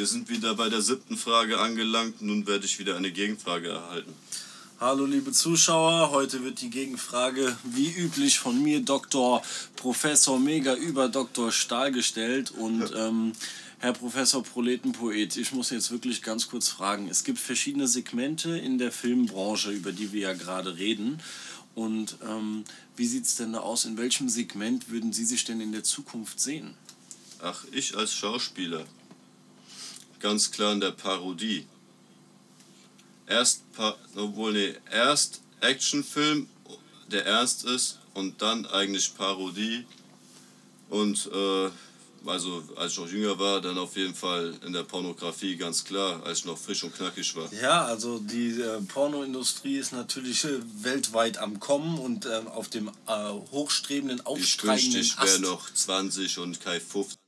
Wir sind wieder bei der siebten Frage angelangt. Nun werde ich wieder eine Gegenfrage erhalten. Hallo liebe Zuschauer, heute wird die Gegenfrage wie üblich von mir, Dr. Professor Mega über Dr. Stahl gestellt. Und ähm, Herr Professor Proletenpoet, ich muss jetzt wirklich ganz kurz fragen. Es gibt verschiedene Segmente in der Filmbranche, über die wir ja gerade reden. Und ähm, wie sieht es denn da aus? In welchem Segment würden Sie sich denn in der Zukunft sehen? Ach, ich als Schauspieler. Ganz klar in der Parodie. Erst, obwohl, nee, erst Actionfilm, der ernst ist, und dann eigentlich Parodie. Und äh, also als ich noch jünger war, dann auf jeden Fall in der Pornografie, ganz klar, als ich noch frisch und knackig war. Ja, also die äh, Pornoindustrie ist natürlich äh, weltweit am Kommen und äh, auf dem äh, hochstrebenden, aufsteigenden Ich wünschte, ich wäre noch 20 und kein 50.